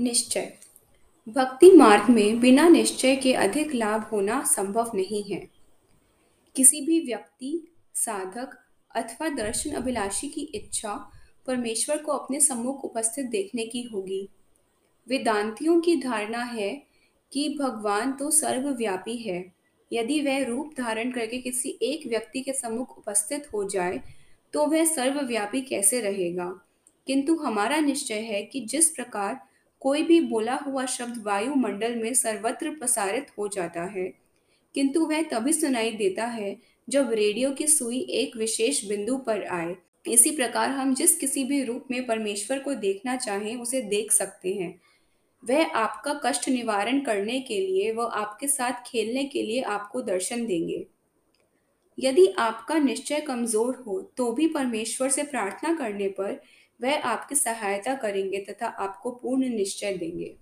निश्चय। भक्ति मार्ग में बिना निश्चय के अधिक लाभ होना संभव नहीं है। किसी भी व्यक्ति, साधक अथवा दर्शन अभिलाषी की इच्छा परमेश्वर को अपने सम्मुख उपस्थित देखने की होगी। वेदांतियों की धारणा है कि भगवान तो सर्वव्यापी है। यदि वह रूप धारण करके किसी एक व्यक्ति के सम्मुख उपस्थित हो जाए तो वह सर्वव्यापी कैसे रहेगा? किंतु हमारा निश्चय है कि जिस प्रकार कोई भी बोला हुआ शब्द वायुमंडल में सर्वत्र प्रसारित हो जाता है। किंतु वह तभी सुनाई देता है जब रेडियो की सुई एक विशेष बिंदु पर आए। इसी प्रकार हम जिस किसी भी रूप में परमेश्वर को देखना चाहें, उसे देख सकते हैं। वह आपका कष्ट निवारण करने के लिए व आपके साथ खेलने के लिए आपको दर्शन देंगे। यदि आपका निश्चय कमज़ोर हो तो भी परमेश्वर से प्रार्थना करने पर वह आपकी सहायता करेंगे तथा आपको पूर्ण निश्चय देंगे।